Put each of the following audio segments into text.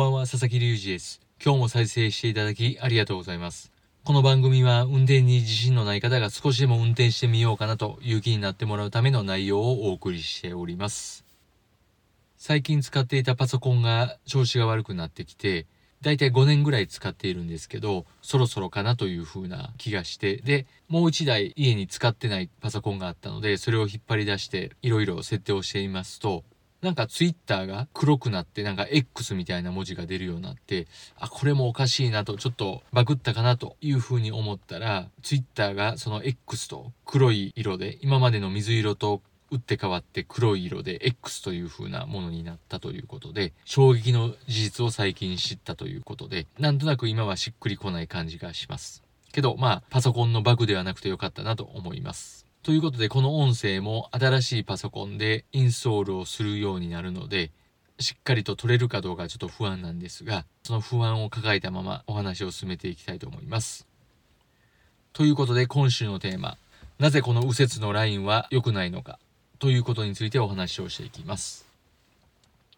ばんは、佐々木隆二です。今日も再生していただきありがとうございます。この番組は運転に自信のない方が少しでも運転してみようかなという気になってもらうための内容をお送りしております。最近使っていたパソコンが調子が悪くなってきて、だいたい5年ぐらい使っているんですけど、そろそろかなという風な気がして、で、もう1台家に使ってないパソコンがあったので、それを引っ張り出していろいろ設定をしていますと、なんかツイッターが黒くなってなんか X みたいな文字が出るようになって、あ、これもおかしいなと、ちょっとバグったかなというふうに思ったら、ツイッターがその X と黒い色で、今までの水色と打って変わって黒い色で X という風なものになったということで、衝撃の事実を最近知ったということで、なんとなく今はしっくりこない感じがします。けど、まあ、パソコンのバグではなくてよかったなと思います。ということで、この音声も新しいパソコンでインストールをするようになるので、しっかりと取れるかどうかちょっと不安なんですが、その不安を抱えたままお話を進めていきたいと思います。ということで、今週のテーマ、なぜこの右折のラインは良くないのか？ということについてお話をしていきます。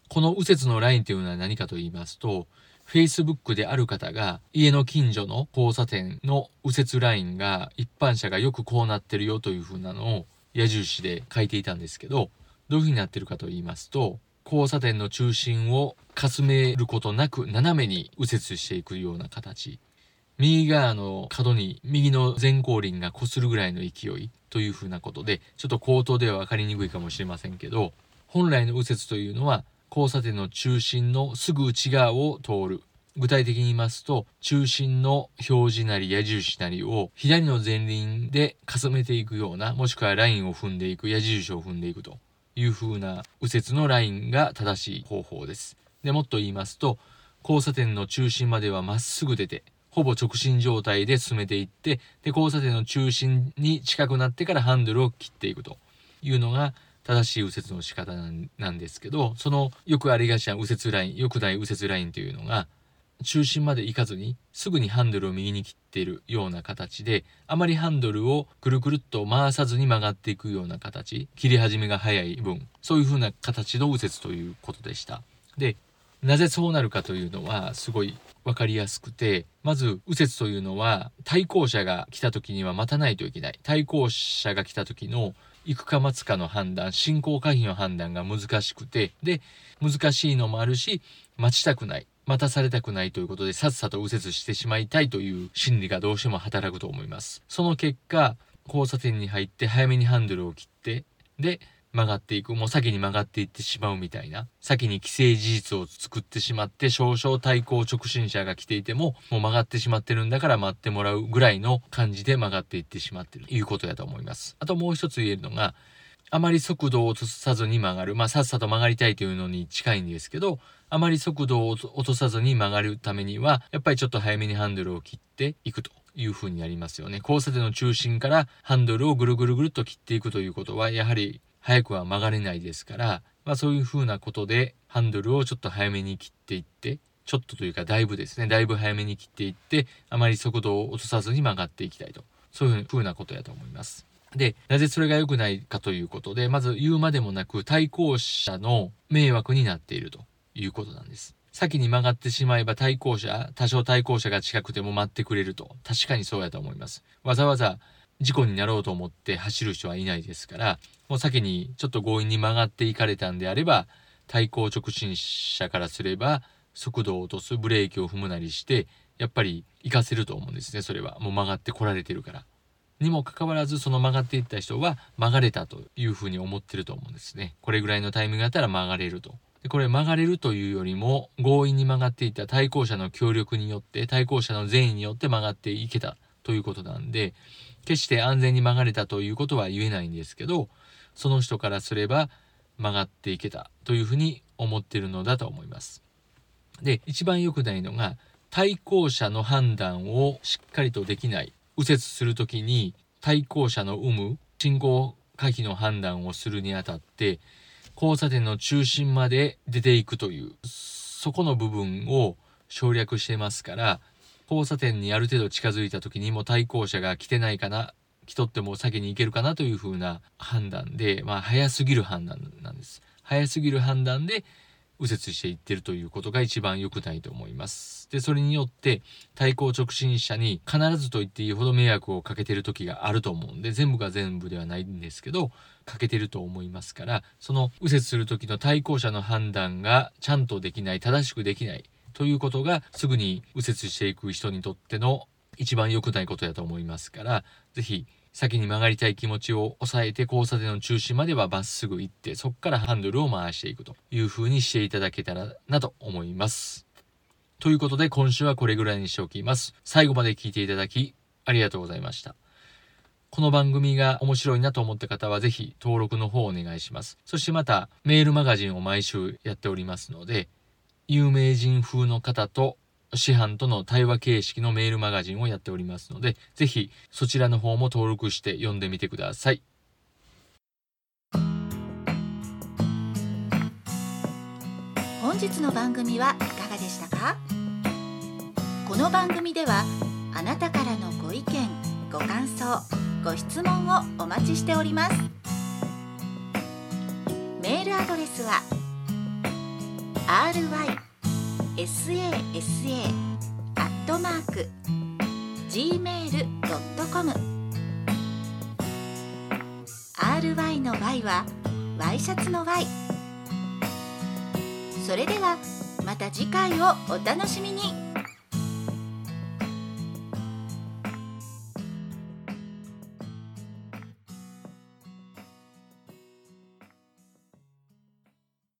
この右折のラインというのは何かと言いますと、Facebook である方が家の近所の交差点の右折ラインが一般車がよくこうなってるよという風なのを矢印で書いていたんですけど、どういう風になってるかと言いますと、交差点の中心をかすめることなく斜めに右折していくような形。右側の角に右の前後輪が擦るぐらいの勢いという風なことで、ちょっと口頭では分かりにくいかもしれませんけど、本来の右折というのは交差点の中心のすぐ内側を通る。具体的に言いますと、中心の表示なり矢印なりを左の前輪でかすめていくような、もしくはラインを踏んでいく、矢印を踏んでいくという風な右折のラインが正しい方法です。で、もっと言いますと、交差点の中心まではまっすぐ出て、ほぼ直進状態で進めていって、で、交差点の中心に近くなってからハンドルを切っていくというのが正しい右折の仕方なんですけど、そのよくありがちな右折ライン、良くない右折ラインというのが、中心まで行かずにすぐにハンドルを右に切っているような形であまりハンドルをくるくるっと回さずに曲がっていくような形切り始めが早い分そういう風な形の右折ということでした。でなぜそうなるかというのはすごい分かりやすくてまず右折というのは対向車が来た時には待たないといけない。対向車が来た時の行くか待つかの判断進行可否の判断が難しくてで難しいのもあるし待ちたくない待たされたくないということでさっさと右折してしまいたいという心理がどうしても働くと思います。その結果交差点に入って早めにハンドルを切ってで曲がっていくもう先に曲がっていってしまうみたいな先に既成事実を作ってしまって少々対向直進車が来ていてももう曲がってしまってるんだから待ってもらうぐらいの感じで曲がっていってしまってるということやと思いますあともう一つ言えるのがあまり速度を落とさずに曲がる。まあ、さっさと曲がりたいというのに近いんですけど、あまり速度を落とさずに曲がるためには、やっぱりちょっと早めにハンドルを切っていくという風になりますよね。交差点の中心からハンドルをぐるぐるぐるっと切っていくということは、やはり早くは曲がれないですから、まあ、そういう風なことで、ハンドルをちょっと早めに切っていって、ちょっとというかだいぶですね、だいぶ早めに切っていって、あまり速度を落とさずに曲がっていきたいと。そういう風なことやと思います。で、なぜそれが良くないかということで、まず言うまでもなく対向車の迷惑になっているということなんです。先に曲がってしまえば対向車、多少対向車が近くても待ってくれると。確かにそうやと思います。わざわざ事故になろうと思って走る人はいないですから、もう先にちょっと強引に曲がっていかれたんであれば、対向直進車からすれば、速度を落とす、ブレーキを踏むなりして、やっぱり行かせると思うんですね、それは。もう曲がってこられてるから。にもかかわらずその曲がっていった人は曲がれたというふうに思ってると思うんですね。これぐらいのタイミングだったら曲がれると。でこれ曲がれるというよりも強引に曲がっていった対向車の協力によって対向車の善意によって曲がっていけたということなんで決して安全に曲がれたということは言えないんですけどその人からすれば曲がっていけたというふうに思ってるのだと思います。で一番良くないのが対向車の判断をしっかりとできない右折する時に対向車の有無信号回避の判断をするにあたって交差点の中心まで出ていくというそこの部分を省略してますから交差点にある程度近づいた時にも対向車が来てないかな来とっても先に行けるかなという風な判断でまあ早すぎる判断なんです早すぎる判断で右折していってるということが一番良くないと思います。で、それによって対向直進車に必ずと言っていいほど迷惑をかけてる時があると思うんで、全部が全部ではないんですけど、かけてると思いますから、その右折する時の対向車の判断がちゃんとできない、正しくできないということがすぐに右折していく人にとっての一番良くないことだと思いますから、是非先に曲がりたい気持ちを抑えて交差点の中心まではまっすぐ行ってそこからハンドルを回していくという風にしていただけたらなと思います。ということで今週はこれぐらいにしておきます。最後まで聞いていただきありがとうございました。この番組が面白いなと思った方はぜひ登録の方をお願いします。そしてまたメールマガジンを毎週やっておりますので有名人風の方と師範との対話形式のメールマガジンをやっておりますので、ぜひそちらの方も登録して読んでみてください。本日の番組はいかがでしたか？この番組ではあなたからのご意見ご感想ご質問をお待ちしておりますメールアドレスは ry sasa アットマーク gmail.com ry の y はワイシャツの y それではまた次回をお楽しみに